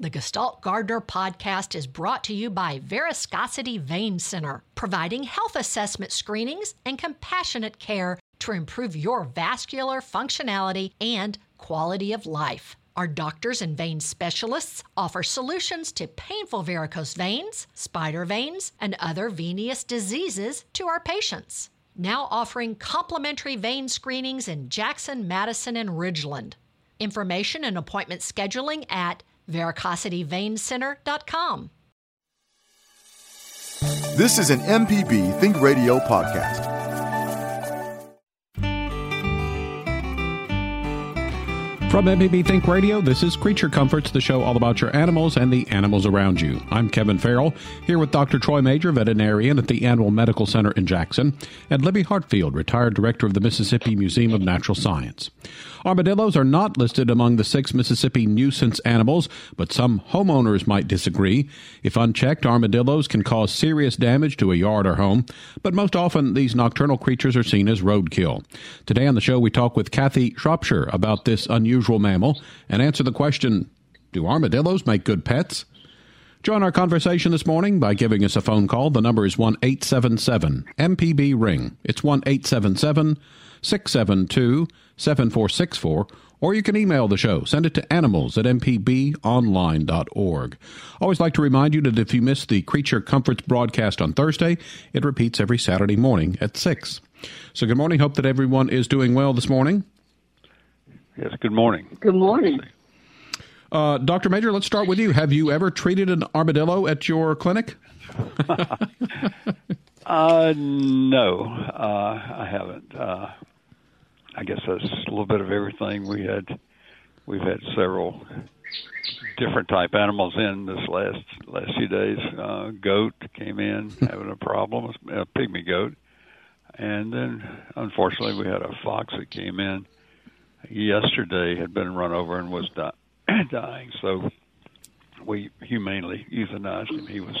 The Gestalt Gardener podcast is brought to you by Verascosity Vein Center, providing health assessment screenings and compassionate care to improve your vascular functionality and quality of life. Our doctors and vein specialists offer solutions to painful varicose veins, spider veins, and other venous diseases to our patients. Now offering complimentary vein screenings in Jackson, Madison, and Ridgeland. Information and appointment scheduling at veracosityveincenter.com. This is an MPB Think Radio podcast. From MPB Think Radio, this is Creature Comforts, the show all about your animals and the animals around you. I'm Kevin Farrell, here with Dr. Troy Major, veterinarian at the Animal Medical Center in Jackson, and Libby Hartfield, retired director of the Mississippi Museum of Natural Science. Armadillos are not listed among the six Mississippi nuisance animals, but some homeowners might disagree. If unchecked, armadillos can cause serious damage to a yard or home, but most often these nocturnal creatures are seen as roadkill. Today on the show, we talk with Kathy Shropshire about this unusual mammal and answer the question Do armadillos make good pets? Join our conversation this morning by giving us a phone call. The number is 1 877 MPB Ring. It's 1 877 672 7464, or you can email the show. Send it to animals at mpbonline.org. Always like to remind you that if you miss the Creature Comforts broadcast on Thursday, it repeats every Saturday morning at 6. So good morning. Hope that everyone is doing well this morning. Yes, good morning. Good morning. Uh, Dr. Major, let's start with you. Have you ever treated an armadillo at your clinic? uh, no, uh, I haven't. I guess that's a little bit of everything. We had we've had several different type animals in this last last few days. Uh, goat came in having a problem, a pygmy goat, and then unfortunately we had a fox that came in yesterday had been run over and was di- dying. So we humanely euthanized him. He was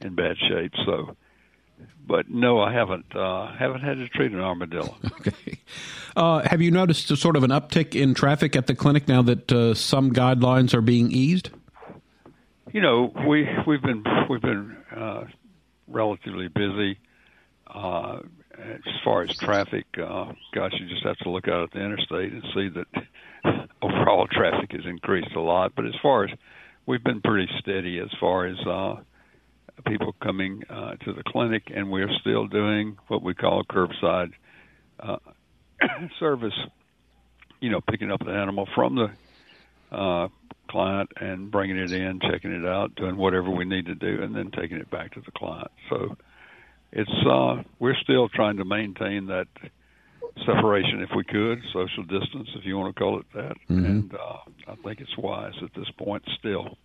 in bad shape. So but no, I haven't. Uh, haven't had to treat an armadillo. Okay. Uh, have you noticed a sort of an uptick in traffic at the clinic now that uh, some guidelines are being eased? You know, we we've been we've been uh, relatively busy. Uh, as far as traffic, uh, gosh, you just have to look out at the interstate and see that overall traffic has increased a lot. But as far as we've been pretty steady as far as people coming uh, to the clinic, and we're still doing what we call curbside uh, service. You know, picking up the animal from the uh, client and bringing it in, checking it out, doing whatever we need to do, and then taking it back to the client. So it's uh, we're still trying to maintain that separation if we could, social distance, if you want to call it that. Mm-hmm. And uh, I think it's wise at this point still.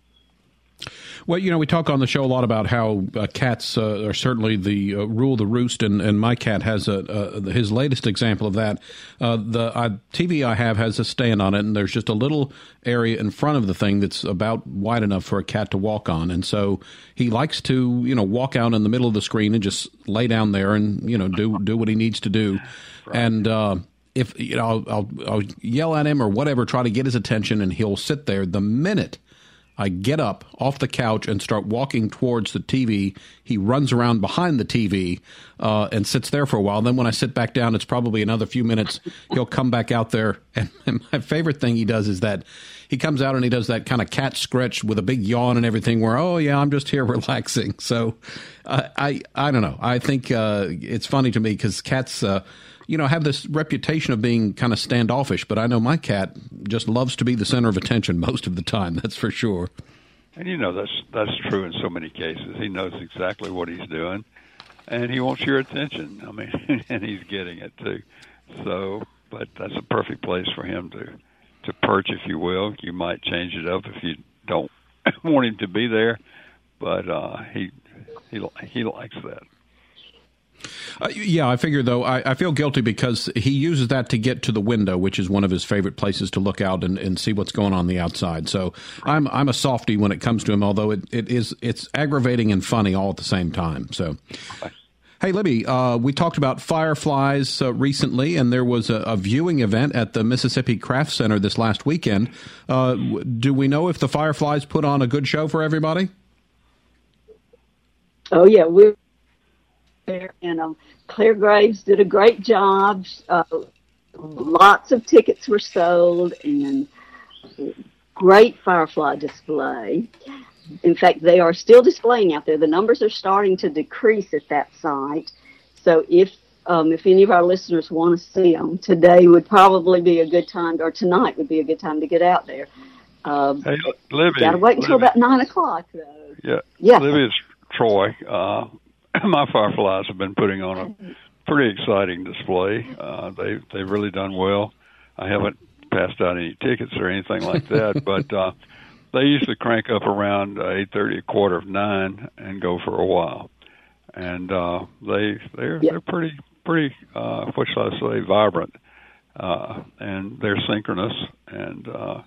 Well, you know, we talk on the show a lot about how uh, cats uh, are certainly the uh, rule the roost, and, and my cat has a, his latest example of that. Uh, the TV I have has a stand on it, and there's just a little area in front of the thing that's about wide enough for a cat to walk on, and so he likes to, you know, walk out in the middle of the screen and just lay down there and you know do do what he needs to do, right. and uh, if you know, I'll, I'll, I'll yell at him or whatever, try to get his attention, and he'll sit there. The minute I get up off the couch and start walking towards the TV. He runs around behind the TV uh, and sits there for a while. Then when I sit back down, it's probably another few minutes. He'll come back out there. And, and my favorite thing he does is that he comes out and he does that kind of cat scratch with a big yawn and everything. Where oh yeah, I'm just here relaxing. So uh, I I don't know. I think uh, it's funny to me because cats uh, you know, have this reputation of being kind of standoffish, but I know my cat just loves to be the center of attention most of the time. That's for sure. And you know that's that's true in so many cases. He knows exactly what he's doing, and he wants your attention. I mean, and he's getting it too. So, but that's a perfect place for him to to perch, if you will. You might change it up if you don't want him to be there, but uh, he he he likes that. Uh, yeah, I figure though I, I, feel guilty because he uses that to get to the window, which is one of his favorite places to look out and, and see what's going on, the outside. So I'm I'm a softy when it comes to him, although it, it is it's aggravating and funny all at the same time. So. Hey, Libby, uh, we talked about fireflies uh, recently, and there was a, a, viewing event at the Mississippi Craft Center this last weekend. Uh, do we know if the fireflies put on a good show for everybody? Oh, yeah. We're there, and um, Claire Graves did a great job. Uh, lots of tickets were sold, and great firefly display. In fact, they are still displaying out there. The numbers are starting to decrease at that site. So if um, if any of our listeners want to see them, today would probably be a good time, or tonight would be a good time to get out there. Um, hey, Libby, got to wait until Libby. about nine o'clock, though. Yeah, yeah. Libby, it's Troy. Uh, my fireflies have been putting on a pretty exciting display. Uh, they they've really done well. I haven't passed out any tickets or anything like that, but uh, they usually crank up around uh, eight thirty, a quarter of nine, and go for a while. And uh, they they're they're pretty pretty uh, what shall I say vibrant, uh, and they're synchronous and uh,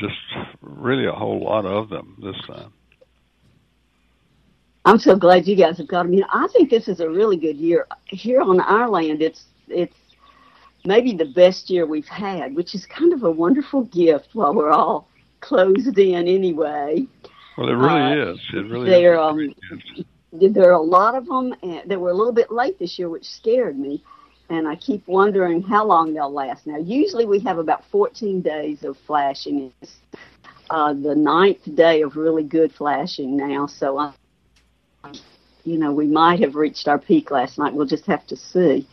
just really a whole lot of them this time. I'm so glad you guys have got them. You know, I think this is a really good year here on our land. It's it's maybe the best year we've had, which is kind of a wonderful gift while we're all closed in anyway. Well, it really uh, is. It really there, is. Um, there are a lot of them, and they were a little bit late this year, which scared me. And I keep wondering how long they'll last. Now, usually we have about 14 days of flashing. It's uh, the ninth day of really good flashing now, so I, you know, we might have reached our peak last night. We'll just have to see.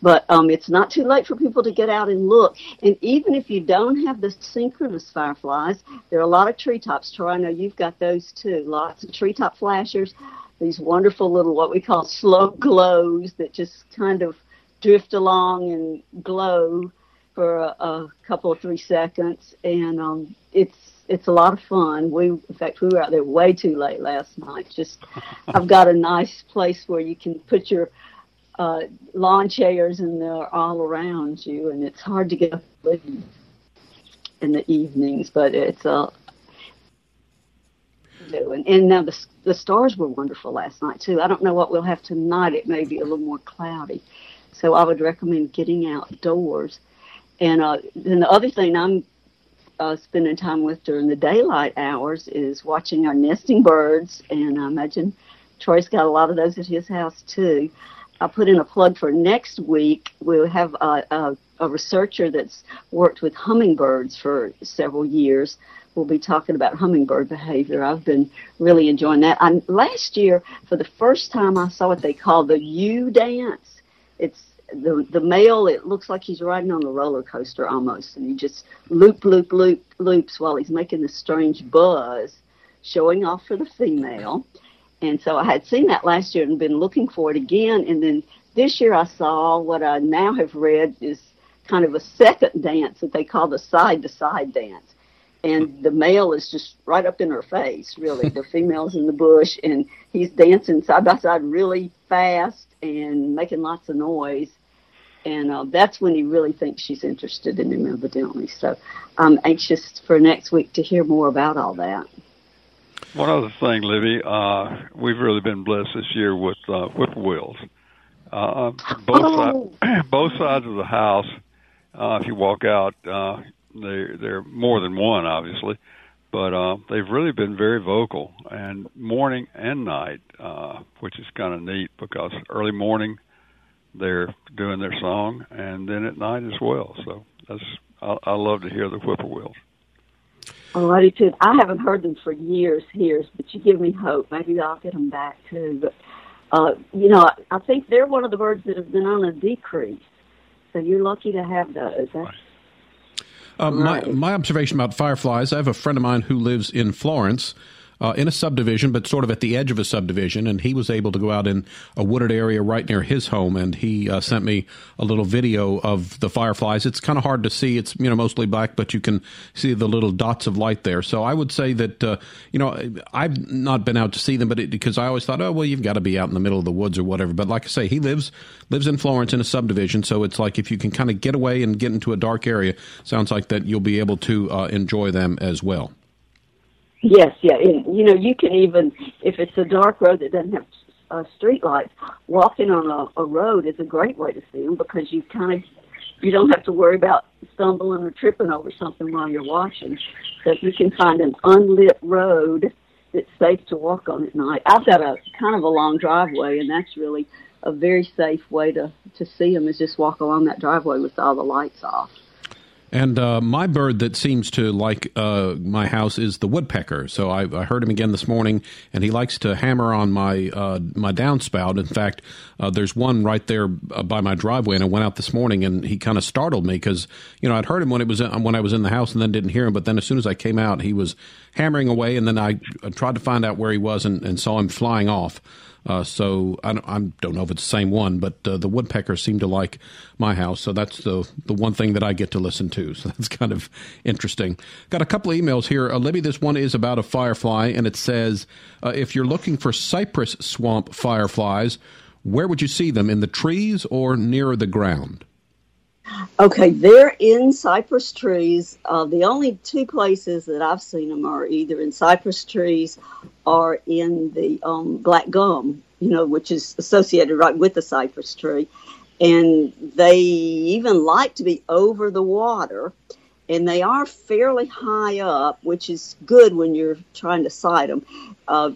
But um, it's not too late for people to get out and look. And even if you don't have the synchronous fireflies, there are a lot of treetops. Troy, I know you've got those too. Lots of treetop flashers. These wonderful little what we call slow glows that just kind of drift along and glow for a, a couple of three seconds, and um, it's it's a lot of fun. We in fact we were out there way too late last night. Just I've got a nice place where you can put your uh, lawn chairs and they're all around you, and it's hard to get up in the evenings, but it's a uh, and, and now the the stars were wonderful last night too. I don't know what we'll have tonight. It may be a little more cloudy, so I would recommend getting outdoors. And uh, then the other thing I'm uh, spending time with during the daylight hours is watching our nesting birds, and I imagine Troy's got a lot of those at his house too. I'll put in a plug for next week. We'll have a, a, a researcher that's worked with hummingbirds for several years. We'll be talking about hummingbird behavior. I've been really enjoying that. I, last year, for the first time, I saw what they call the U dance. It's the the male. It looks like he's riding on a roller coaster almost, and he just loop, loop, loop, loops while he's making this strange buzz, showing off for the female. And so I had seen that last year and been looking for it again. And then this year I saw what I now have read is kind of a second dance that they call the side to side dance. And the male is just right up in her face, really. the female's in the bush and he's dancing side by side really fast and making lots of noise. And uh, that's when he really thinks she's interested in him, evidently. So I'm anxious for next week to hear more about all that. One other thing, Libby, uh, we've really been blessed this year with uh, whippoorwills. Uh, both oh. sides, both sides of the house. Uh, if you walk out, uh, they they're more than one, obviously, but uh, they've really been very vocal and morning and night, uh, which is kind of neat because early morning they're doing their song, and then at night as well. So that's I, I love to hear the whippoorwills. Oh, I do too. I haven't heard them for years, years, but you give me hope. Maybe I'll get them back too. But uh, you know, I, I think they're one of the birds that have been on a decrease. So you're lucky to have those. That's, um, my, my observation about fireflies, I have a friend of mine who lives in Florence, uh, in a subdivision, but sort of at the edge of a subdivision. And he was able to go out in a wooded area right near his home, and he uh, sent me a little video of the fireflies. It's kind of hard to see; it's you know mostly black, but you can see the little dots of light there. So I would say that uh, you know I've not been out to see them, but it, because I always thought, oh well, you've got to be out in the middle of the woods or whatever. But like I say, he lives lives in Florence in a subdivision, so it's like if you can kind of get away and get into a dark area, sounds like that you'll be able to uh, enjoy them as well. Yes, yeah. And, you know, you can even, if it's a dark road that doesn't have uh, street lights. Walking on a, a road is a great way to see them because you kind of you don't have to worry about stumbling or tripping over something while you're watching. So if you can find an unlit road that's safe to walk on at night. I've got a kind of a long driveway, and that's really a very safe way to to see them is just walk along that driveway with all the lights off. And uh, my bird that seems to like uh, my house is the woodpecker. So I, I, heard him again this morning, and he likes to hammer on my uh, my downspout. In fact, uh, there's one right there uh, by my driveway, and I went out this morning, and he kind of startled me because you know I'd heard him when it was when I was in the house, and then didn't hear him. But then as soon as I came out, he was hammering away, and then I tried to find out where he was, and, and saw him flying off. Uh, so I don't, I don't, know if it's the same one, but uh, the woodpeckers seem to like my house. So that's the the one thing that I get to listen to. So that's kind of interesting. Got a couple of emails here. Uh, Libby, this one is about a firefly, and it says uh, if you're looking for cypress swamp fireflies, where would you see them? In the trees or near the ground? Okay, they're in cypress trees. Uh, the only two places that I've seen them are either in cypress trees or in the um, black gum, you know, which is associated right with the cypress tree. And they even like to be over the water, and they are fairly high up, which is good when you're trying to sight them. Uh,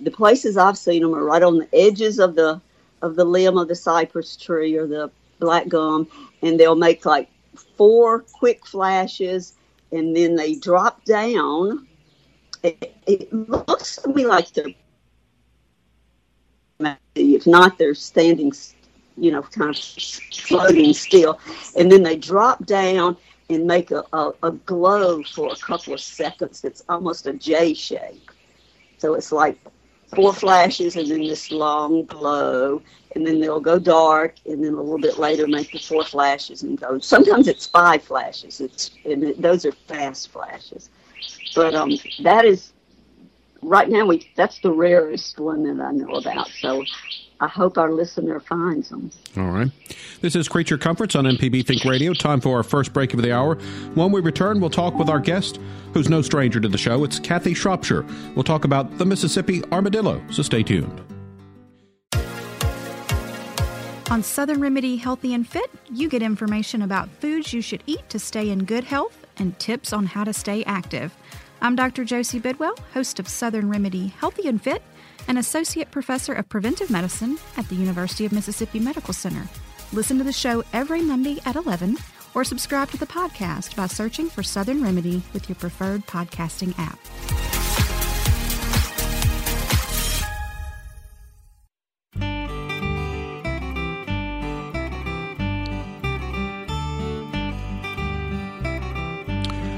the places I've seen them are right on the edges of the of the limb of the cypress tree or the black gum, and they'll make like four quick flashes, and then they drop down. It, it looks to me like they're, if not, they're standing, you know, kind of floating still, and then they drop down and make a, a, a glow for a couple of seconds. It's almost a J shape. So it's like four flashes and then this long glow and then they'll go dark and then a little bit later make the four flashes and go sometimes it's five flashes it's and it, those are fast flashes. But um that is right now we that's the rarest one that i know about so I hope our listener finds them. All right. This is Creature Comforts on MPB Think Radio. Time for our first break of the hour. When we return, we'll talk with our guest, who's no stranger to the show. It's Kathy Shropshire. We'll talk about the Mississippi armadillo, so stay tuned. On Southern Remedy Healthy and Fit, you get information about foods you should eat to stay in good health and tips on how to stay active. I'm Dr. Josie Bidwell, host of Southern Remedy Healthy and Fit an associate professor of preventive medicine at the University of Mississippi Medical Center. Listen to the show every Monday at 11 or subscribe to the podcast by searching for Southern Remedy with your preferred podcasting app.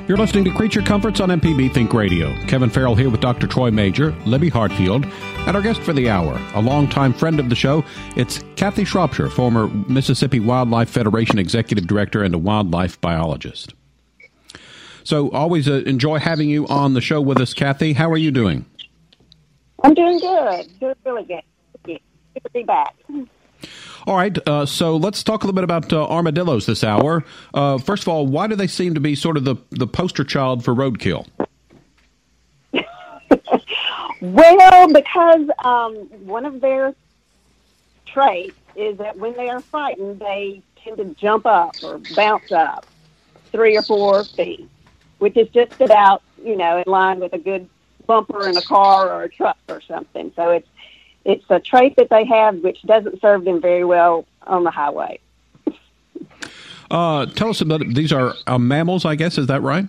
You're listening to Creature Comforts on MPB Think Radio. Kevin Farrell here with Dr. Troy Major, Libby Hartfield, and our guest for the hour, a longtime friend of the show. It's Kathy Shropshire, former Mississippi Wildlife Federation Executive Director and a wildlife biologist. So, always uh, enjoy having you on the show with us, Kathy. How are you doing? I'm doing good. Doing really good. Good to be back. All right, uh, so let's talk a little bit about uh, armadillos this hour. Uh, first of all, why do they seem to be sort of the, the poster child for roadkill? well, because um, one of their traits is that when they are frightened, they tend to jump up or bounce up three or four feet, which is just about, you know, in line with a good bumper in a car or a truck or something. So it's it's a trait that they have which doesn't serve them very well on the highway. Uh, tell us about these are uh, mammals, I guess. Is that right?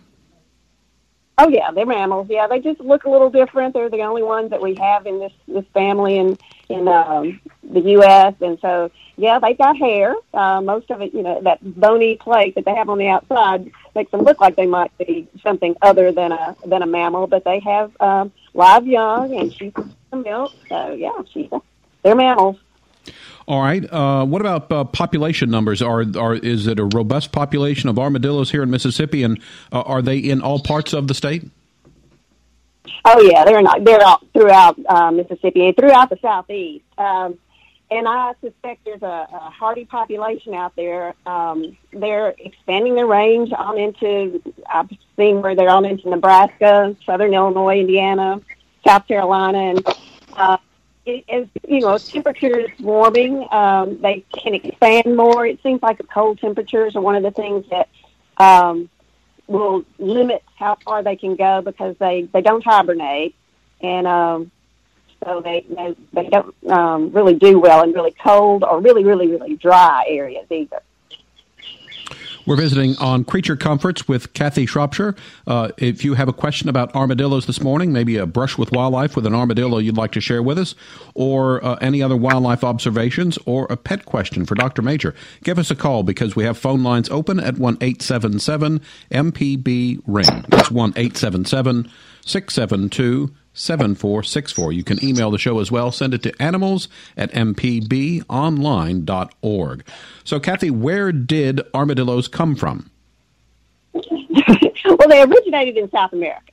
Oh yeah, they're mammals. Yeah, they just look a little different. They're the only ones that we have in this this family in in um, the U.S. And so yeah, they got hair. Uh, most of it, you know, that bony plate that they have on the outside makes them look like they might be something other than a than a mammal. But they have um, live young, and she's milk. So yeah, she's a, they're mammals. All right. Uh, what about uh, population numbers? Are are is it a robust population of armadillos here in Mississippi, and uh, are they in all parts of the state? Oh yeah, they're not. They're all throughout uh, Mississippi and throughout the southeast. Um, and I suspect there's a, a hardy population out there. Um, they're expanding their range on into. I've seen where they're on into Nebraska, southern Illinois, Indiana, South Carolina, and uh, it, as you know, temperature is warming, um, they can expand more. It seems like the cold temperatures are one of the things that um, will limit how far they can go because they they don't hibernate, and um, so they they, they don't um, really do well in really cold or really really really dry areas either. We're visiting on Creature Comforts with Kathy Shropshire. Uh, if you have a question about armadillos this morning, maybe a brush with wildlife with an armadillo you'd like to share with us, or uh, any other wildlife observations, or a pet question for Dr. Major, give us a call because we have phone lines open at 1 877 MPB Ring. That's 1 877 672 7464. You can email the show as well. Send it to animals at mpbonline.org. So, Kathy, where did armadillos come from? well, they originated in South America.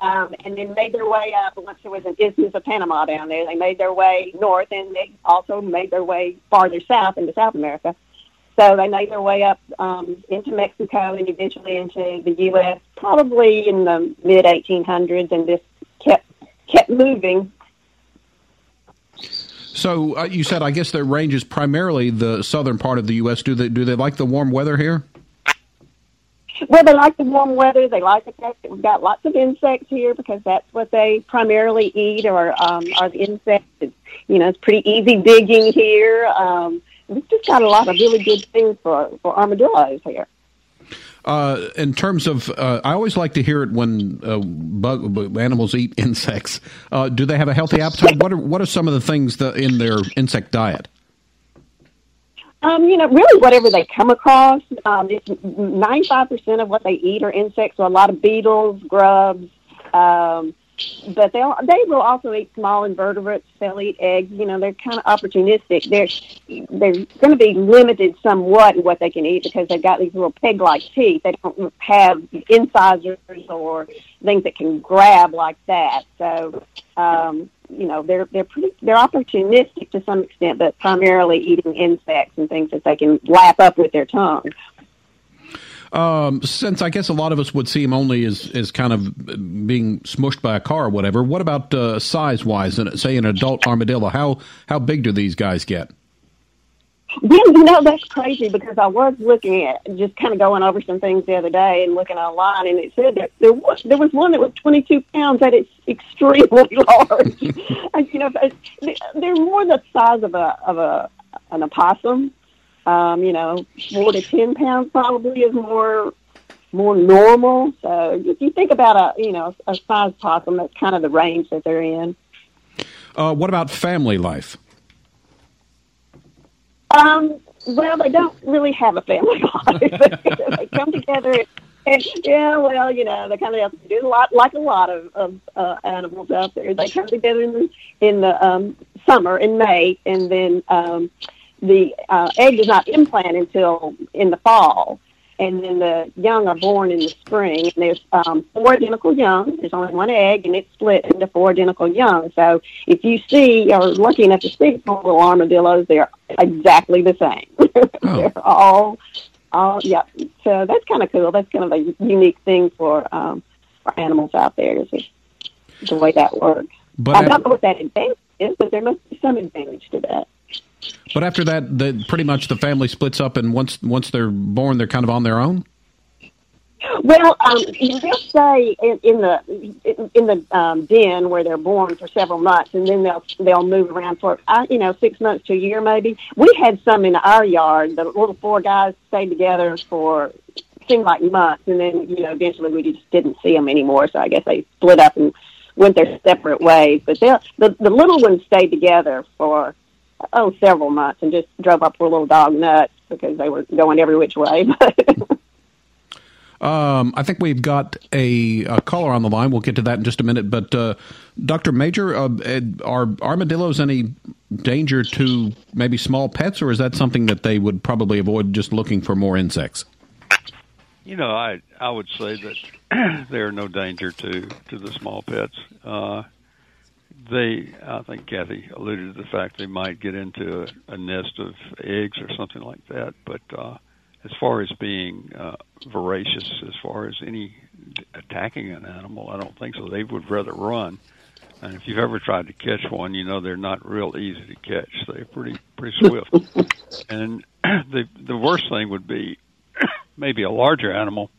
Um, and then made their way up. Once there was an Isthmus of Panama down there, they made their way north, and they also made their way farther south into South America. So they made their way up um, into Mexico and eventually into the U.S. Probably in the mid 1800s, and just kept kept moving. So uh, you said, I guess their range is primarily the southern part of the U.S. Do they do they like the warm weather here? Well, they like the warm weather. They like the fact that we've got lots of insects here because that's what they primarily eat, or um, are the insects. It's, you know, it's pretty easy digging here. Um, we've just got a lot of really good things for for armadillos here. Uh, in terms of, uh, I always like to hear it when uh, bug, animals eat insects. Uh, do they have a healthy appetite? What are what are some of the things that in their insect diet? Um, you know, really whatever they come across. Um, ninety-five percent of what they eat are insects. So a lot of beetles, grubs. Um, but they they will also eat small invertebrates. They'll eat eggs. You know, they're kind of opportunistic. They're they're going to be limited somewhat in what they can eat because they've got these little pig-like teeth. They don't have incisors or things that can grab like that. So, um, you know, they're they're pretty they're opportunistic to some extent, but primarily eating insects and things that they can lap up with their tongue. Um, since I guess a lot of us would see him only as, as kind of being smushed by a car or whatever, what about uh, size wise? And say an adult armadillo, how how big do these guys get? Yeah, you know that's crazy because I was looking at just kind of going over some things the other day and looking online, and it said that there was there was one that was 22 pounds that is extremely large. and, you know, they're more the size of a of a an opossum, um, you know, four to ten pounds probably is more more normal. So if you think about a you know a size possum, that's kind of the range that they're in. Uh, what about family life? Um, well, they don't really have a family life. they come together. And, yeah, well, you know, they kind of have to do a lot, like a lot of, of uh, animals out there. They come together in the in the um, summer in May, and then um, the uh, egg does not implant until in the fall, and then the young are born in the spring. And there's um, four identical young. There's only one egg, and it's split into four identical young. So if you see or lucky enough to see four little armadillos, they're exactly the same. Oh. they're all, all yeah. So that's kind of cool. That's kind of a unique thing for um, for animals out there. Is the way that works. But I don't know what that advantage is, but there must be some advantage to that. But after that, the, pretty much the family splits up, and once once they're born, they're kind of on their own. Well, um, they'll stay in, in the in the um, den where they're born for several months, and then they'll they'll move around for uh, you know six months to a year maybe. We had some in our yard. The little four guys stayed together for seemed like months, and then you know eventually we just didn't see them anymore. So I guess they split up and went their separate ways. But they the the little ones stayed together for oh several months and just drove up for a little dog nuts because they were going every which way. um, I think we've got a, a, caller on the line. We'll get to that in just a minute. But uh, Dr. Major, uh, are armadillos any danger to maybe small pets, or is that something that they would probably avoid just looking for more insects? You know, I I would say that they're no danger to to the small pets. Uh, they, I think Kathy alluded to the fact they might get into a, a nest of eggs or something like that. But uh, as far as being uh, voracious, as far as any attacking an animal, I don't think so. They would rather run And if you've ever tried to catch one, you know they're not real easy to catch. They're pretty pretty swift. and the the worst thing would be maybe a larger animal.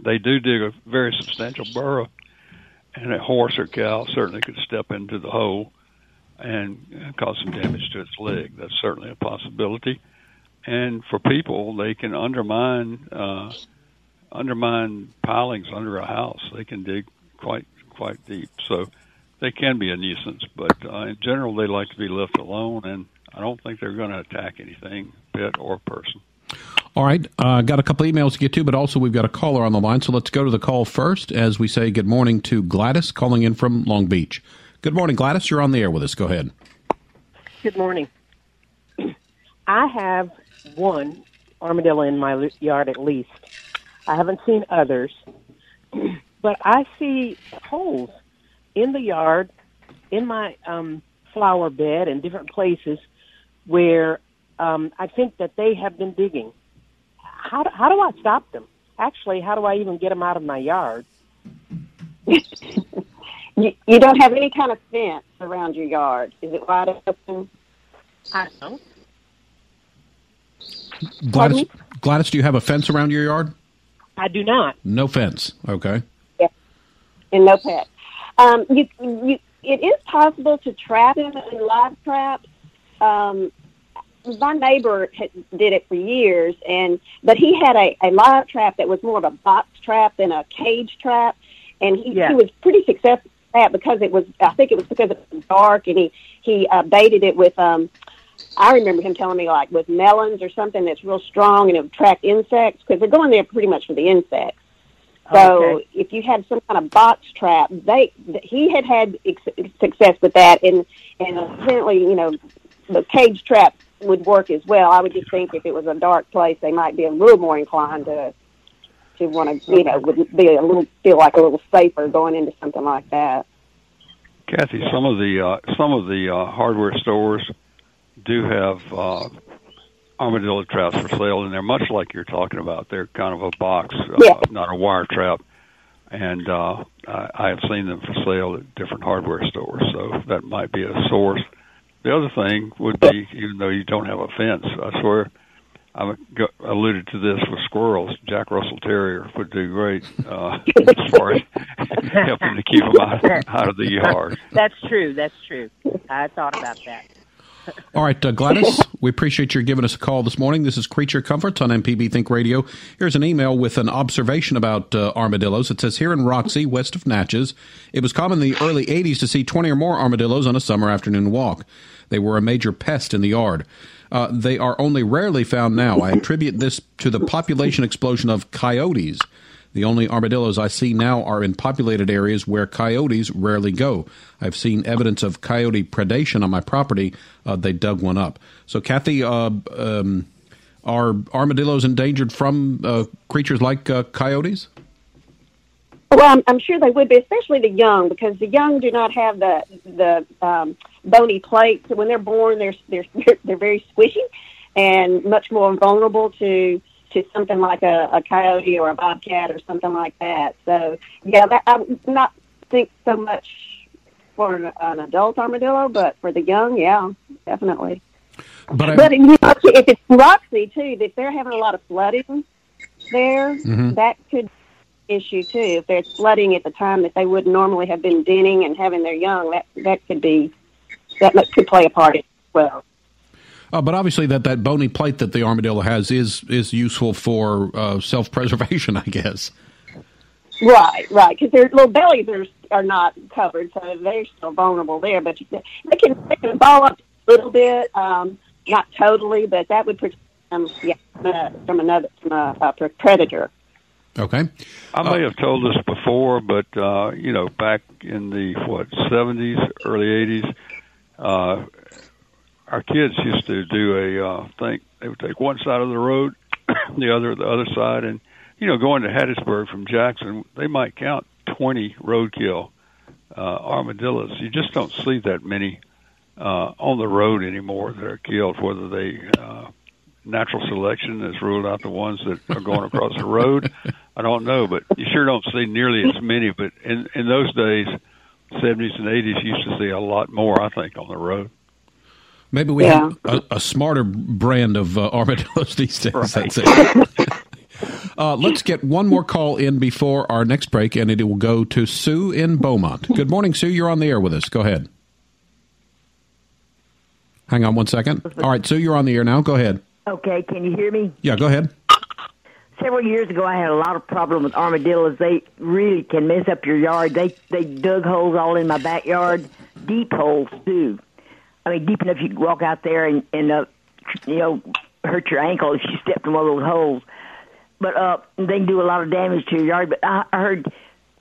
They do dig a very substantial burrow, and a horse or cow certainly could step into the hole and cause some damage to its leg. That's certainly a possibility. And for people, they can undermine uh, undermine pilings under a house. They can dig quite quite deep. So they can be a nuisance, but uh, in general, they like to be left alone, and I don't think they're going to attack anything, pet or person. All right, uh, got a couple emails to get to, but also we've got a caller on the line, so let's go to the call first as we say good morning to Gladys calling in from Long Beach. Good morning, Gladys. You're on the air with us. Go ahead. Good morning. I have one armadillo in my yard at least. I haven't seen others, but I see holes in the yard, in my um, flower bed, and different places where um, I think that they have been digging. How do, how do I stop them? Actually, how do I even get them out of my yard? you, you don't have any kind of fence around your yard. Is it wide open? I don't. Gladys, Gladys, do you have a fence around your yard? I do not. No fence. Okay. Yeah. And no pets. Um, you, you, it is possible to trap them in live traps. Um, my neighbor had, did it for years, and but he had a, a live trap that was more of a box trap than a cage trap, and he, Yeah. he was pretty successful at that because it was I think it was because it was dark, and he he uh, baited it with um. I remember him telling me like with melons or something that's real strong and it would attract insects because they're going there pretty much for the insects. So Okay. if you had some kind of box trap, they he had had ex- success with that, and and apparently you know the cage trap would work as well. I would just think if it was a dark place, they might be a little more inclined to to want to you know would be a little feel like a little safer going into something like that. Kathy, some of the uh, some of the uh, hardware stores do have uh, armadillo traps for sale, and they're much like you're talking about. They're kind of a box, uh, Yeah. not a wire trap. And uh, I, I have seen them for sale at different hardware stores, so that might be a source. The other thing would be, even though you don't have a fence, I swear, I alluded to this with squirrels. Jack Russell Terrier would do great uh, as far as helping to keep them out, out of the yard. That's true. That's true. I thought about that. All right, uh, Gladys, we appreciate your giving us a call this morning. This is Creature Comforts on MPB Think Radio. Here's an email with an observation about uh, armadillos. It says here in Roxie, west of Natchez, it was common in the early 80s to see 20 or more armadillos on a summer afternoon walk. They were a major pest in the yard. Uh, they are only rarely found now. I attribute this to the population explosion of coyotes. The only armadillos I see now are in populated areas where coyotes rarely go. I've seen evidence of coyote predation on my property. Uh, they dug one up. So, Kathy, uh, um, are armadillos endangered from uh, creatures like uh, coyotes? Well, I'm, I'm sure they would be, especially the young, because the young do not have the the um, bony plates. When they're born, they're they're they're very squishy and much more vulnerable to to something like a, a coyote or a bobcat or something like that. So yeah, that, I would not think so much for an, an adult armadillo, but for the young, yeah, definitely. But, I, But you know, if it's Roxie too, if they're having a lot of flooding there, Mhm. that could issue too. If they're flooding at the time that they would normally have been denning and having their young, that that could be that could play a part as well. Uh, but obviously, that, that bony plate that the armadillo has is is useful for uh, self preservation, I guess. Right, right, because their little bellies are are not covered, so they're still vulnerable there. But they can they can ball up a little bit, um, not totally, but that would protect them yeah, from, from another from a, a predator. Okay. I may have told this before, but uh, you know, back in the what seventies, early eighties, uh, our kids used to do a uh, thing. They would take one side of the road, the other the other side, and you know, going to Hattiesburg from Jackson, they might count twenty roadkill uh, armadillos. You just don't see that many uh, on the road anymore that are killed. Whether they uh, natural selection has ruled out the ones that are going across the road. I don't know, but you sure don't see nearly as many. But in in those days, seventies and eighties, used to see a lot more. I think on the road. Maybe we Yeah. have a, a smarter brand of uh, armadillos these days. Right. That's it. uh, let's get one more call in before our next break, and it will go to Sue in Beaumont. Good morning, Sue. You're on the air with us. Go ahead. Hang on one second. All right, Sue, you're on the air now. Go ahead. Okay, can you hear me? Yeah, go ahead. Several years ago, I had a lot of problem with armadillos. They really can mess up your yard. They they dug holes all in my backyard, deep holes too. I mean, deep enough you could walk out there and and uh, you know hurt your ankle if you stepped in one of those holes. But uh, they can do a lot of damage to your yard. But I I heard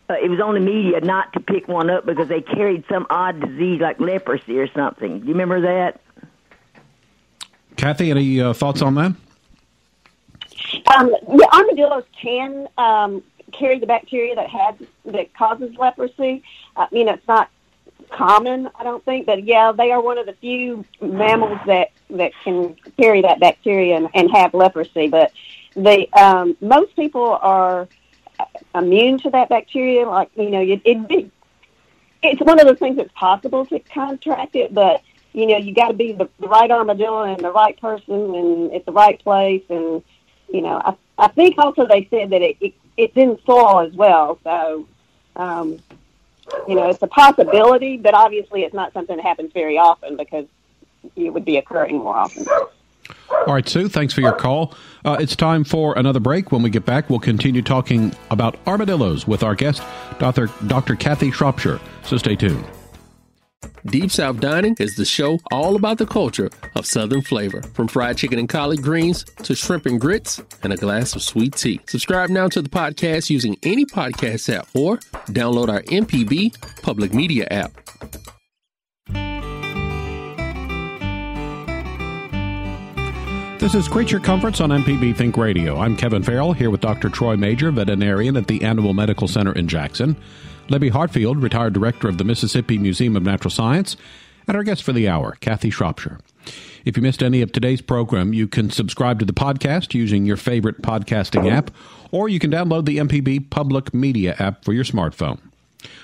uh, it was on the media not to pick one up because they carried some odd disease like leprosy or something. Do you remember that? Kathy, any uh, thoughts on that? Um, yeah, armadillos can um, carry the bacteria that has that causes leprosy. I mean, it's not common, I don't think, but yeah, they are one of the few mammals that that can carry that bacteria and, and have leprosy. But the um, most people are immune to that bacteria. Like you know, it, it'd be it's one of those things that's possible to contract it, but you know, you got to be the, the right armadillo and the right person and at the right place. And you know, I I think also they said that it, it it's in soil as well. So, um, you know, it's a possibility, but obviously it's not something that happens very often because it would be occurring more often. All right, Sue, thanks for your call. Uh, it's time for another break. When we get back, we'll continue talking about armadillos with our guest, Dr. Dr. Kathy Shropshire. So stay tuned. Deep South Dining is the show all about the culture of Southern flavor, from fried chicken and collard greens to shrimp and grits and a glass of sweet tea. Subscribe now to the podcast using any podcast app or download our MPB public media app. This is Creature Comforts on MPB Think Radio. I'm Kevin Farrell here with Dr. Troy Major, veterinarian at the Animal Medical Center in Jackson, Libby Hartfield, retired director of the Mississippi Museum of Natural Science, and our guest for the hour, Kathy Shropshire. If you missed any of today's program, you can subscribe to the podcast using your favorite podcasting app, or you can download the MPB Public Media app for your smartphone.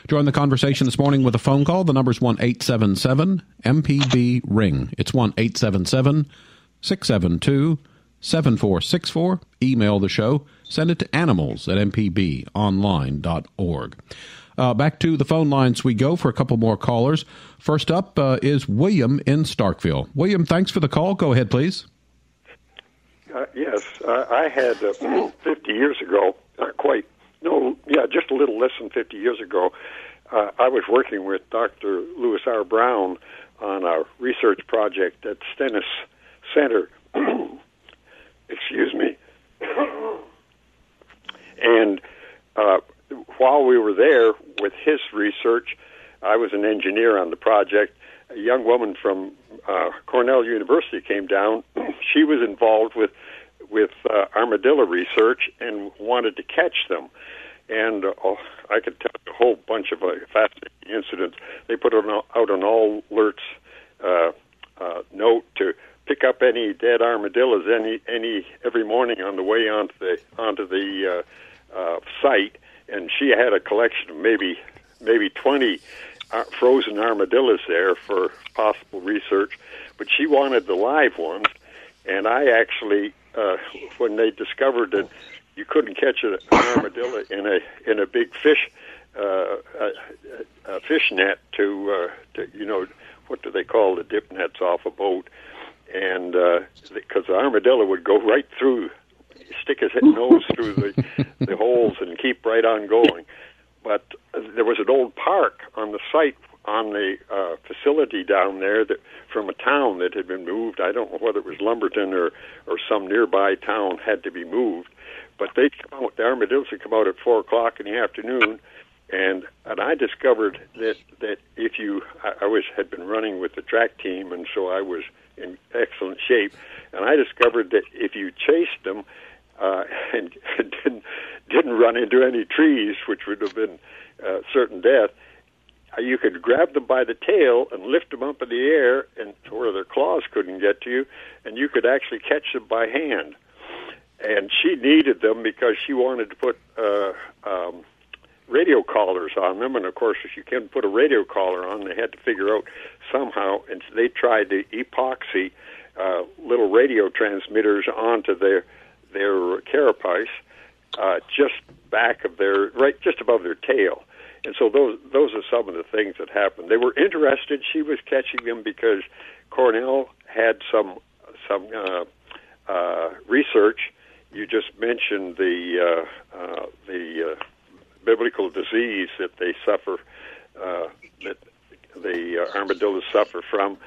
Join the conversation this morning with a phone call. The number is 1 877 MPB Ring. It's 1 877 672 7464. Email the show. Send it to animals at mpbonline.org. Uh, back to the phone lines we go for a couple more callers. First up uh, is William in Starkville. William, thanks for the call. Go ahead, please. Uh, yes, uh, I had uh, 50 years ago, uh, quite, no, yeah, just a little less than 50 years ago, uh, I was working with Dr. Lewis R. Brown on a research project at Stennis Center. Excuse me. and uh, while we were there with his research, I was an engineer on the project. A young woman from uh, Cornell University came down. she was involved with with uh, armadillo research and wanted to catch them. And uh, I could tell a whole bunch of uh, fascinating incidents. They put out an all alerts uh, uh, note to pick up any dead armadillos any any every morning on the way onto the onto the uh, uh, site. And she had a collection of maybe maybe twenty uh, frozen armadillos there for possible research, but she wanted the live ones. And I actually, uh, when they discovered that you couldn't catch an armadillo in a in a big fish uh, a, a fish net to, uh, to you know what do they call the dip nets off a boat, and because the armadillo would go right through, stick his nose through the the holes and keep right on going. But there was an old park on the site on the uh, facility down there that from a town that had been moved. I don't know whether it was Lumberton or or some nearby town had to be moved, but they come out. The armadillos would come out at four o'clock in the afternoon, and and I discovered that that if you I, I was had been running with the track team, and so I was in excellent shape, and I discovered that if you chased them uh, and didn't didn't run into any trees, which would have been uh, certain death, uh, you could grab them by the tail and lift them up in the air, and where their claws couldn't get to you, and you could actually catch them by hand. And she needed them because she wanted to put uh, um, radio collars on them, and of course, if you couldn't put a radio collar on, they had to figure out somehow, and so they tried to epoxy uh, little radio transmitters onto their their carapace, uh, just back of their right, just above their tail. And so those those are some of the things that happened. They were interested. She was catching them because Cornell had some some uh, uh, research. You just mentioned the uh, uh, the uh, biblical disease that they suffer, uh, that the uh, armadillos suffer from,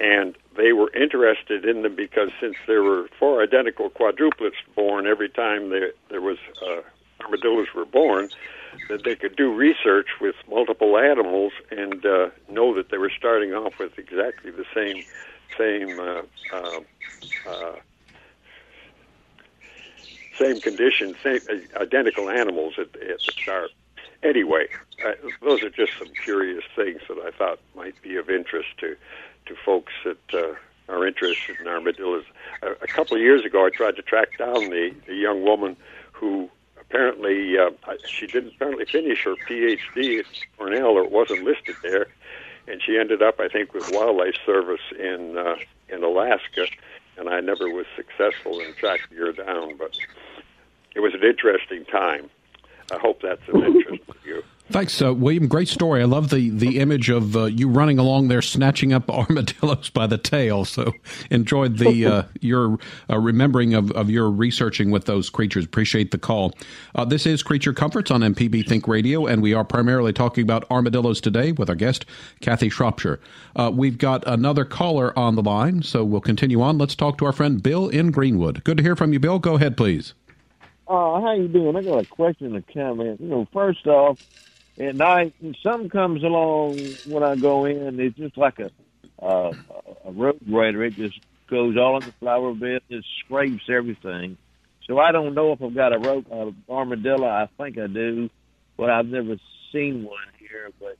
and they were interested in them because since there were four identical quadruplets born every time there there was uh, armadillos were born, that they could do research with multiple animals and uh, know that they were starting off with exactly the same same uh, uh, uh, same conditions, same uh, identical animals at, at the start. Anyway, uh, those are just some curious things that I thought might be of interest to to folks that uh, are interested in armadillos. A, a couple of years ago, I tried to track down the, the young woman who apparently uh, she didn't apparently finish her PhD at Cornell, or it wasn't listed there, and she ended up, I think, with Wildlife Service in uh, in Alaska, and I never was successful in tracking her down, but it was an interesting time. I hope that's of interest to you. Thanks, uh, William. Great story. I love the, the image of uh, you running along there, snatching up armadillos by the tail. So enjoyed the uh, your uh, remembering of, of your researching with those creatures. Appreciate the call. Uh, this is Creature Comforts on MPB Think Radio, and we are primarily talking about armadillos today with our guest Kathy Shropshire. Uh, we've got another caller on the line, so we'll continue on. Let's talk to our friend Bill in Greenwood. Good to hear from you, Bill. Go ahead, please. Uh, how you doing? I got a question and a comment. You know, first off, at night, something comes along when I go in. It's just like a uh, a road grader. It just goes all in the flower bed, just scrapes everything. So I don't know if I've got a rope uh, armadillo. I think I do, but I've never seen one here. But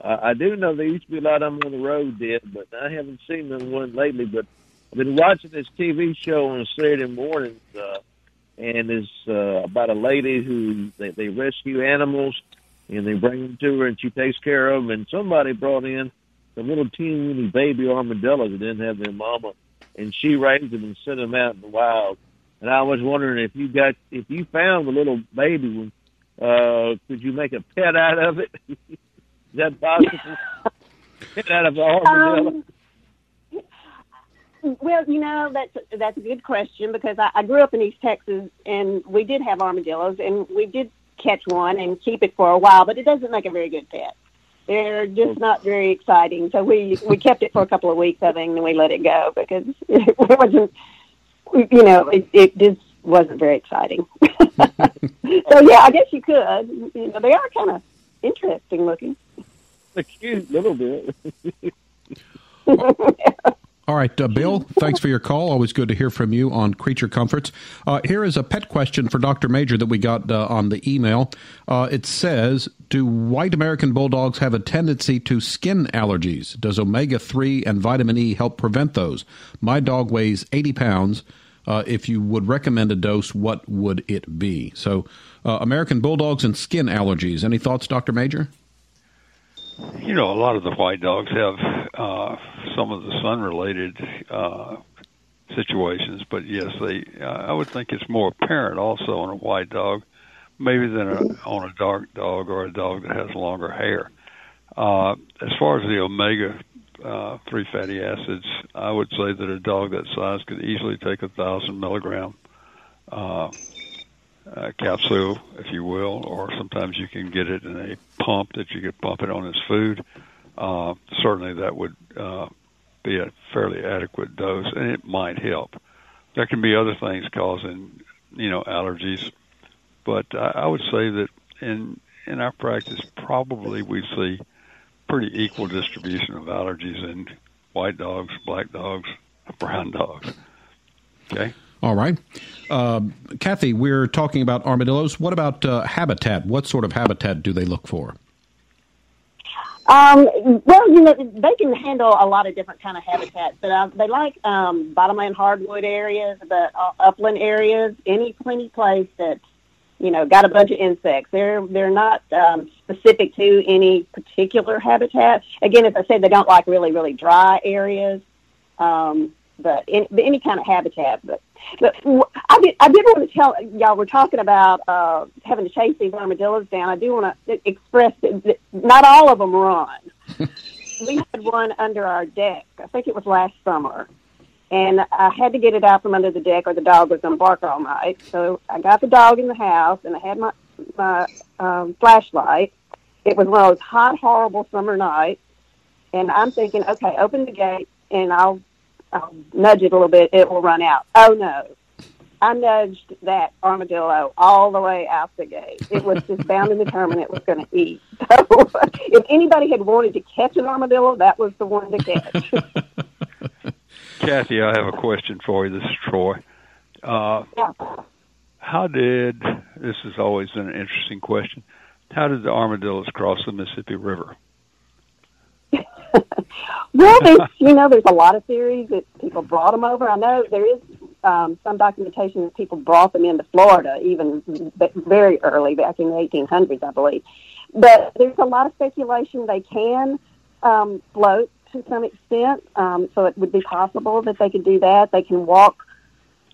uh, I do know there used to be a lot of them on the road, did, but I haven't seen them one lately. But I've been watching this TV show on Saturday mornings. Uh, and it's uh, about a lady who they, they rescue animals and they bring them to her and she takes care of them. And somebody brought in some little teeny baby armadillos that didn't have their mama, and she raised them and sent them out in the wild. And I was wondering if you got if you found the little baby one, uh, could you make a pet out of it? Is that possible? pet out of armadillo. Um, well, you know that's that's a good question because I, I grew up in East Texas and we did have armadillos and we did catch one and keep it for a while, but it doesn't make a very good pet. They're just not very exciting. So we we kept it for a couple of weeks, I think, and then we let it go because it wasn't, you know, it, it just wasn't very exciting. so yeah, I guess you could. You know, they are kind of interesting looking. A cute little bit. All right, uh, Bill, thanks for your call. Always good to hear from you on Creature Comforts. Uh, here is a pet question for Dr. Major that we got uh, on the email. Uh, it says Do white American bulldogs have a tendency to skin allergies? Does omega 3 and vitamin E help prevent those? My dog weighs 80 pounds. Uh, if you would recommend a dose, what would it be? So, uh, American bulldogs and skin allergies. Any thoughts, Dr. Major? You know, a lot of the white dogs have uh, some of the sun-related uh, situations, but yes, they. Uh, I would think it's more apparent also on a white dog, maybe than a, on a dark dog or a dog that has longer hair. Uh, as far as the omega uh, three fatty acids, I would say that a dog that size could easily take a thousand milligram uh, uh, capsule, if you will, or sometimes you can get it in a pump that you could pump it on his food. Uh, certainly, that would uh, be a fairly adequate dose, and it might help. There can be other things causing, you know, allergies, but I, I would say that in in our practice, probably we see pretty equal distribution of allergies in white dogs, black dogs, brown dogs. Okay. All right. Uh, Kathy, we're talking about armadillos. What about uh, habitat? What sort of habitat do they look for? Um, well, you know, they can handle a lot of different kind of habitats, but uh, they like um, bottomland hardwood areas, but uh, upland areas, any plenty place that you know, got a bunch of insects. They're they're not um, specific to any particular habitat. Again, as I said, they don't like really really dry areas, um, but in, any kind of habitat. But but I did I did want to tell y'all we're talking about uh, having to chase these armadillos down. I do want to express that not all of them run. we had one under our deck. I think it was last summer and I had to get it out from under the deck, or the dog was going to bark all night. So I got the dog in the house, and I had my my um, flashlight. It was one of those hot, horrible summer nights, and I'm thinking, okay, open the gate, and I'll I'll nudge it a little bit. It will run out. Oh no! I nudged that armadillo all the way out the gate. It was just bound and determined it was going to eat. So, if anybody had wanted to catch an armadillo, that was the one to catch. Kathy, I have a question for you. This is Troy. Uh, yeah. How did this is always an interesting question? How did the armadillos cross the Mississippi River? well, there's you know there's a lot of theories that people brought them over. I know there is um, some documentation that people brought them into Florida even very early back in the 1800s, I believe. But there's a lot of speculation they can um, float to some extent. Um, so it would be possible that they could do that. They can walk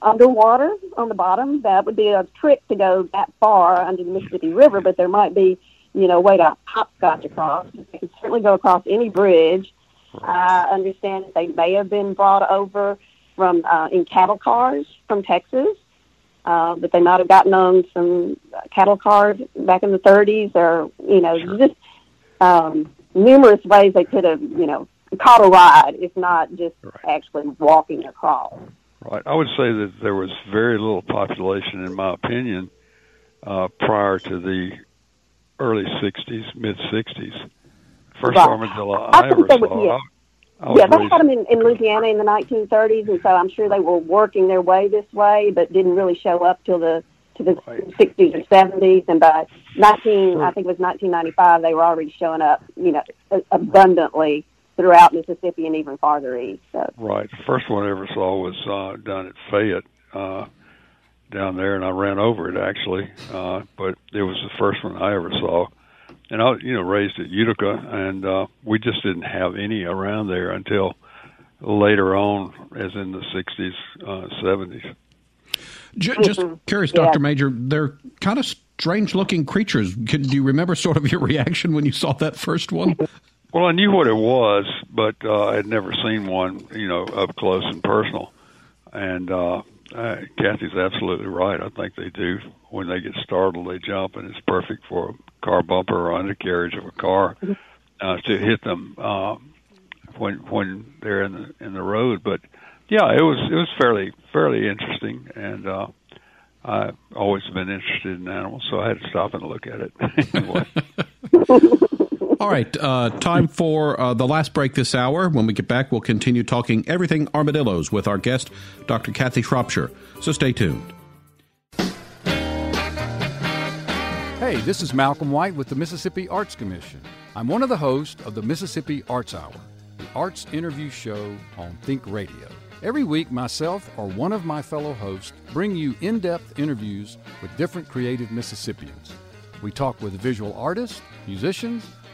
underwater on the bottom. That would be a trick to go that far under the Mississippi River, but there might be, you know, way to hopscotch across. They could certainly go across any bridge. I understand that they may have been brought over from uh, in cattle cars from Texas, uh, but they might have gotten on some cattle cars back in the 30s, or you know, sure. just um, numerous ways they could have, you know, caught a ride, if not just right. actually walking across. Right. I would say that there was very little population, in my opinion, uh, prior to the early '60s, mid '60s. First right. armadillo I, I ever saw. yeah, I, I yeah they had them in, in Louisiana in the 1930s, and so I'm sure they were working their way this way, but didn't really show up till the to the right. 60s or 70s, and by 19, sure. I think it was 1995, they were already showing up, you know, abundantly throughout Mississippi and even farther east. So. Right. The first one I ever saw was uh, down at Fayette, uh, down there, and I ran over it actually. Uh, but it was the first one I ever saw. And I, you know, raised at Utica, and uh, we just didn't have any around there until later on, as in the '60s, uh, '70s. Just mm-hmm. curious, Doctor yeah. Major, they're kind of strange-looking creatures. Can, do you remember sort of your reaction when you saw that first one? Well, I knew what it was, but uh, I had never seen one, you know, up close and personal. And uh, uh, Kathy's absolutely right. I think they do. When they get startled, they jump, and it's perfect for a car bumper or undercarriage of a car uh, to hit them uh, when when they're in the in the road. But yeah, it was it was fairly fairly interesting, and uh, I've always been interested in animals, so I had to stop and look at it anyway. All right, uh, time for uh, the last break this hour. When we get back, we'll continue talking everything armadillos with our guest, Dr. Kathy Shropshire. So stay tuned. Hey, this is Malcolm White with the Mississippi Arts Commission. I'm one of the hosts of the Mississippi Arts Hour, the arts interview show on Think Radio. Every week, myself or one of my fellow hosts bring you in depth interviews with different creative Mississippians. We talk with visual artists, musicians,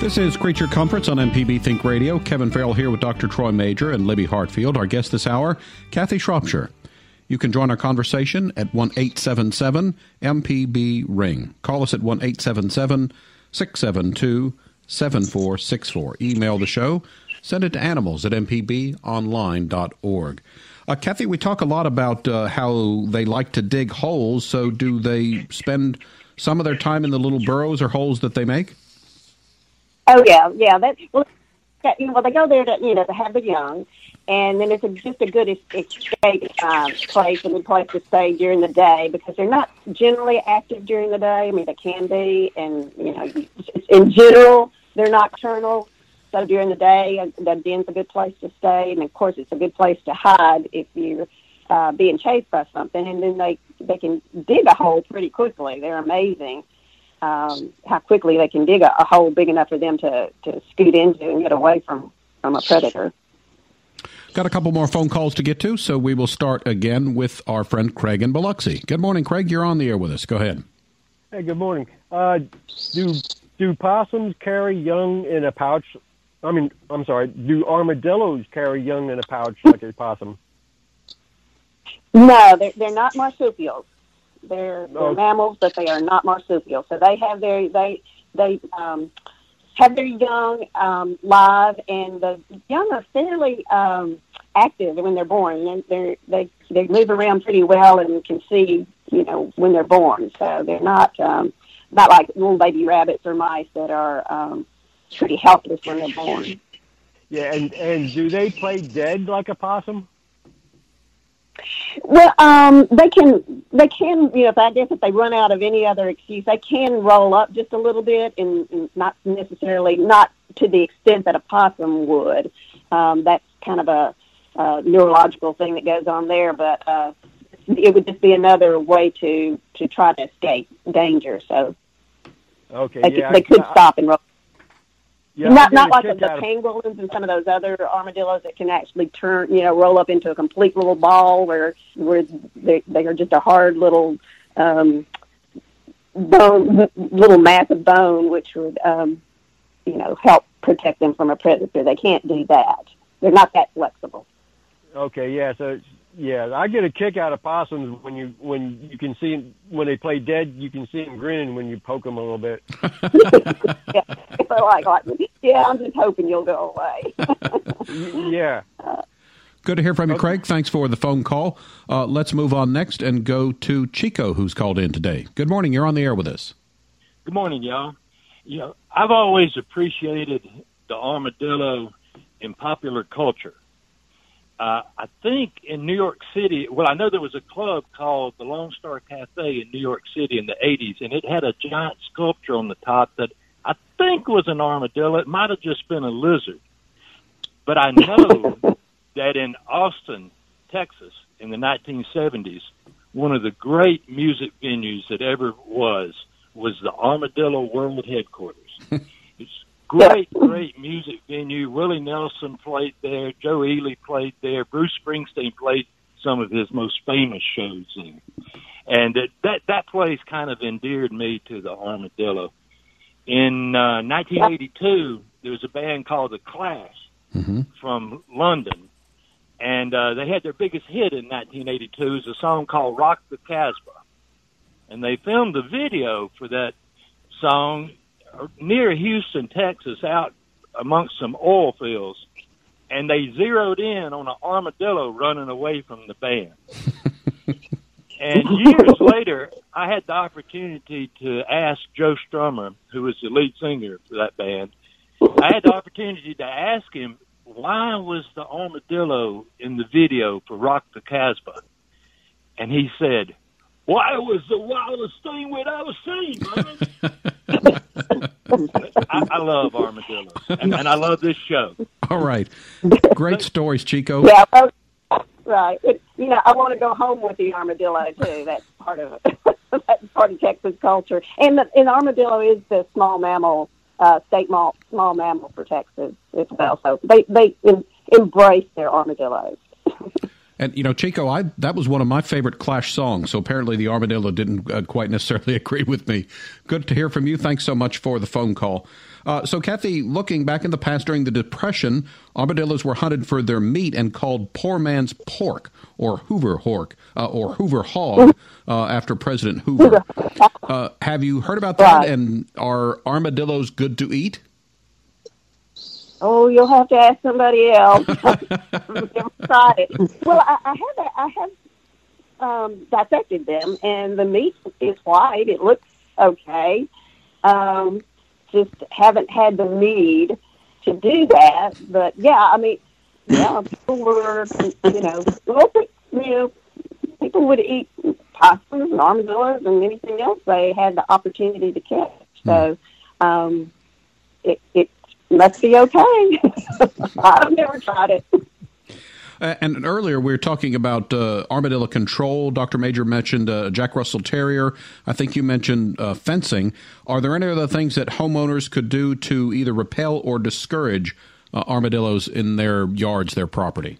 This is Creature Comforts on MPB Think Radio. Kevin Farrell here with Dr. Troy Major and Libby Hartfield. Our guest this hour, Kathy Shropshire. You can join our conversation at 1 877 MPB Ring. Call us at 1 877 672 7464. Email the show. Send it to animals at mpbonline.org. Uh, Kathy, we talk a lot about uh, how they like to dig holes. So, do they spend some of their time in the little burrows or holes that they make? Oh yeah, yeah. That well, that, you know, well, they go there to you know to have the young, and then it's a, just a good escape um, place and a place to stay during the day because they're not generally active during the day. I mean, they can be, and you know, in general, they're nocturnal. So during the day, uh, the den's a good place to stay, and of course, it's a good place to hide if you're uh, being chased by something. And then they they can dig a hole pretty quickly. They're amazing um, how quickly they can dig a, a hole big enough for them to to scoot into and get away from from a predator. Got a couple more phone calls to get to, so we will start again with our friend Craig in Biloxi. Good morning, Craig. You're on the air with us. Go ahead. Hey, good morning. Uh, do do possums carry young in a pouch? I mean, I'm sorry. Do armadillos carry young in a pouch like a possum? No, they're they're not marsupials. They're, they're Oh. mammals, but they are not marsupials. So they have their they they um, have their young um, live, and the young are fairly um, active when they're born. They're, they're they they move around pretty well and can see you know when they're born. So they're not um, not like little baby rabbits or mice that are um, pretty helpless when they're born. Yeah, and and do they play dead like a possum? Well, um, they can, they can, you know, if I guess if they run out of any other excuse, they can roll up just a little bit, and, and not necessarily, not to the extent that a possum would. Um, that's kind of a, uh neurological thing that goes on there, but uh, it would just be another way to to try to escape danger. So Okay, they, yeah, could, they could I- stop and roll. Yeah, not not like the pangolins and some of those other armadillos that can actually turn, you know, roll up into a complete little ball where where they they are just a hard little um, bone, little mass of bone, which would um, you know help protect them from a predator. They can't do that. They're not that flexible. Okay, yeah. So yeah, I get a kick out of possums when you when you can see 'em- when they play dead. You can see them grinning when you poke them a little bit. They're like, like, yeah, I'm just hoping you'll go away. Yeah. Good to hear from you, Craig. Thanks for the phone call. Uh, let's move on next and go to Chico, who's called in today. Good morning. You're on the air with us. Good morning, y'all. You know, I've always appreciated the armadillo in popular culture. Uh, I think in New York City, well, I know there was a club called the Lone Star Cafe in New York City in the 80s, and it had a giant sculpture on the top that I think was an armadillo. It might have just been a lizard. But I know that in Austin, Texas, in the 1970s, one of the great music venues that ever was was the Armadillo World Headquarters. it's great, great music venue. Willie Nelson played there. Joe Ely played there. Bruce Springsteen played some of his most famous shows there. And that that, that place kind of endeared me to the Armadillo. In uh, 1982, there was a band called The Clash from London, and uh, they had their biggest hit in 1982. It was a song called "Rock the Casbah," and they filmed the video for that song near Houston, Texas, out amongst some oil fields, and they zeroed in on an armadillo running away from the band. and years later, I had the opportunity to ask Joe Strummer, who was the lead singer for that band. I had the opportunity to ask him why was the armadillo in the video for Rock the Casbah, and he said, "Why it was the wildest thing we'd ever seen, man." I, I love armadillos, and, and I love this show. All right. Great stories, Chico. Yeah, well, right. It, you know, I want to go home with the armadillo too. That's part of it. That's part of Texas culture. And the and armadillo is the small mammal, uh, state small small mammal for Texas as well. So they they em, embrace their armadillos. And you know, Chico, I that was one of my favorite Clash songs. So apparently, the armadillo didn't uh, quite necessarily agree with me. Good to hear from you. Thanks so much for the phone call. Uh, so, Kathy, looking back in the past during the Depression, armadillos were hunted for their meat and called "poor man's pork" or Hoover hork uh, or Hoover hog uh, after President Hoover. Uh, have you heard about that? And are armadillos good to eat? Oh, you'll have to ask somebody else. I've never tried it. Well, I, I have I have um, dissected them, and the meat is white. It looks okay. Um, just haven't had the need to do that. But yeah, I mean, yeah, people were, you know, well, you know, people would eat possums and armadillos and anything else they had the opportunity to catch. So, um, it, it must be okay. I've never tried it. Uh, and earlier we were talking about uh, armadillo control. Dr. Major mentioned uh, Jack Russell Terrier. I think you mentioned uh, fencing. Are there any other things that homeowners could do to either repel or discourage uh, armadillos in their yards, their property?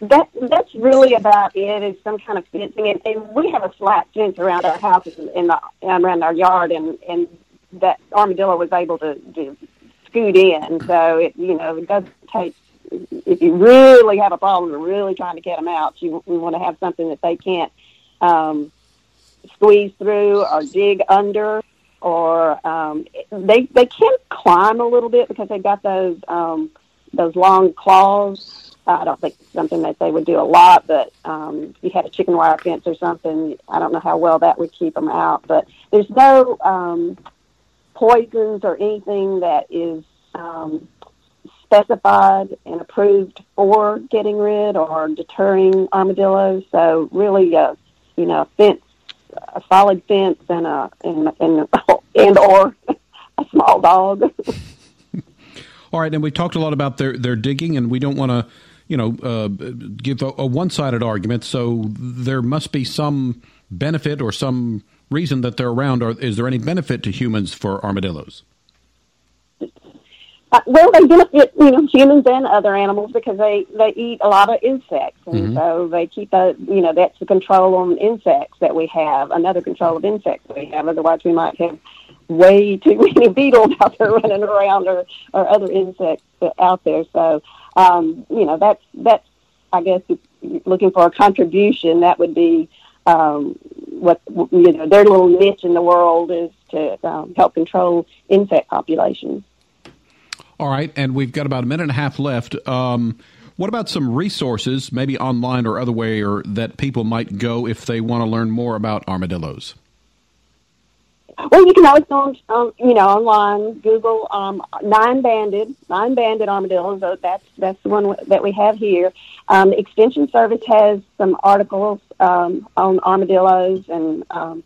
That that's really about it. Is some kind of fencing, and, and we have a flat fence around our house and the around our yard, and and that armadillo was able to, to scoot in. So it you know it doesn't take if you really have a problem and really trying to get them out, you, you want to have something that they can't um, squeeze through or dig under, or um, they they can climb a little bit because they've got those um, those long claws. I don't think something that they would do a lot, but um, if you had a chicken wire fence or something, I don't know how well that would keep them out. But there's no um, poisons or anything that is um, specified and approved for getting rid or deterring armadillos. So really, uh, you know, a fence, a solid fence, and a and and, and or a small dog. All right, and we talked a lot about their their digging, and we don't want to, you know, uh, give a, a one sided argument. So there must be some benefit or some reason that they're around. Or is there any benefit to humans for armadillos? Uh, well, they benefit you know humans and other animals because they they eat a lot of insects, and Mhm. so they keep a you know that's the control on insects that we have. Another control of insects we have. Otherwise, we might have way too many beetles out there running around or or other insects out there. So um, you know that's that's I guess looking for a contribution, that would be um, what you know their little niche in the world is to um, help control insect populations. All right, and we've got about a minute and a half left. Um, what about some resources, maybe online or other way, or that people might go if they want to learn more about armadillos? Well, you can always go on, um, you know, online, Google um, nine-banded, nine-banded armadillos. So that's that's the one that we have here. Um, the Extension Service has some articles um, on armadillos and um,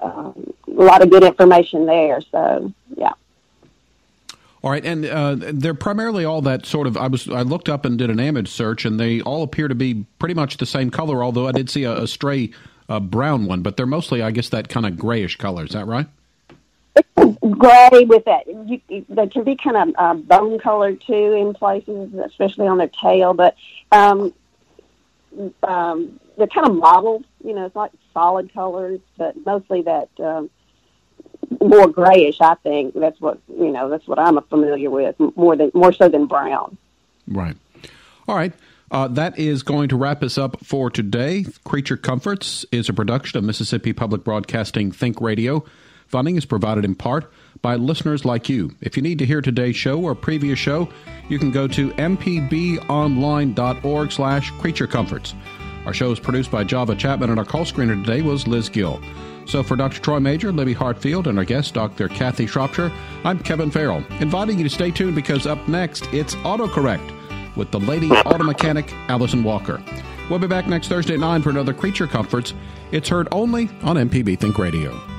um, a lot of good information there. So, yeah. All right, and uh, they're primarily all that sort of. I was I looked up and did an image search, and they all appear to be pretty much the same color. Although I did see a, a stray uh, brown one, but they're mostly, I guess, that kind of grayish color. Is that right? gray with that. You, they can be kind of uh, bone colored too in places, especially on their tail. But um, um, they're kind of mottled. You know, it's like solid colors, but mostly that um, more grayish. I think that's what you know. That's what I'm familiar with more than more so than brown. Right. All right. Uh, that is going to wrap us up for today. Creature Comforts is a production of Mississippi Public Broadcasting Think Radio. Funding is provided in part by listeners like you. If you need to hear today's show or previous show, you can go to mpbonline.org slash creature comforts. Our show is produced by Java Chapman, and our call screener today was Liz Gill. So for Dr. Troy Major, Libby Hartfield, and our guest, Dr. Kathy Shropshire, I'm Kevin Farrell, inviting you to stay tuned because up next, it's AutoCorrect with the lady auto mechanic, Allison Walker. We'll be back next Thursday at 9 for another Creature Comforts. It's heard only on MPB Think Radio.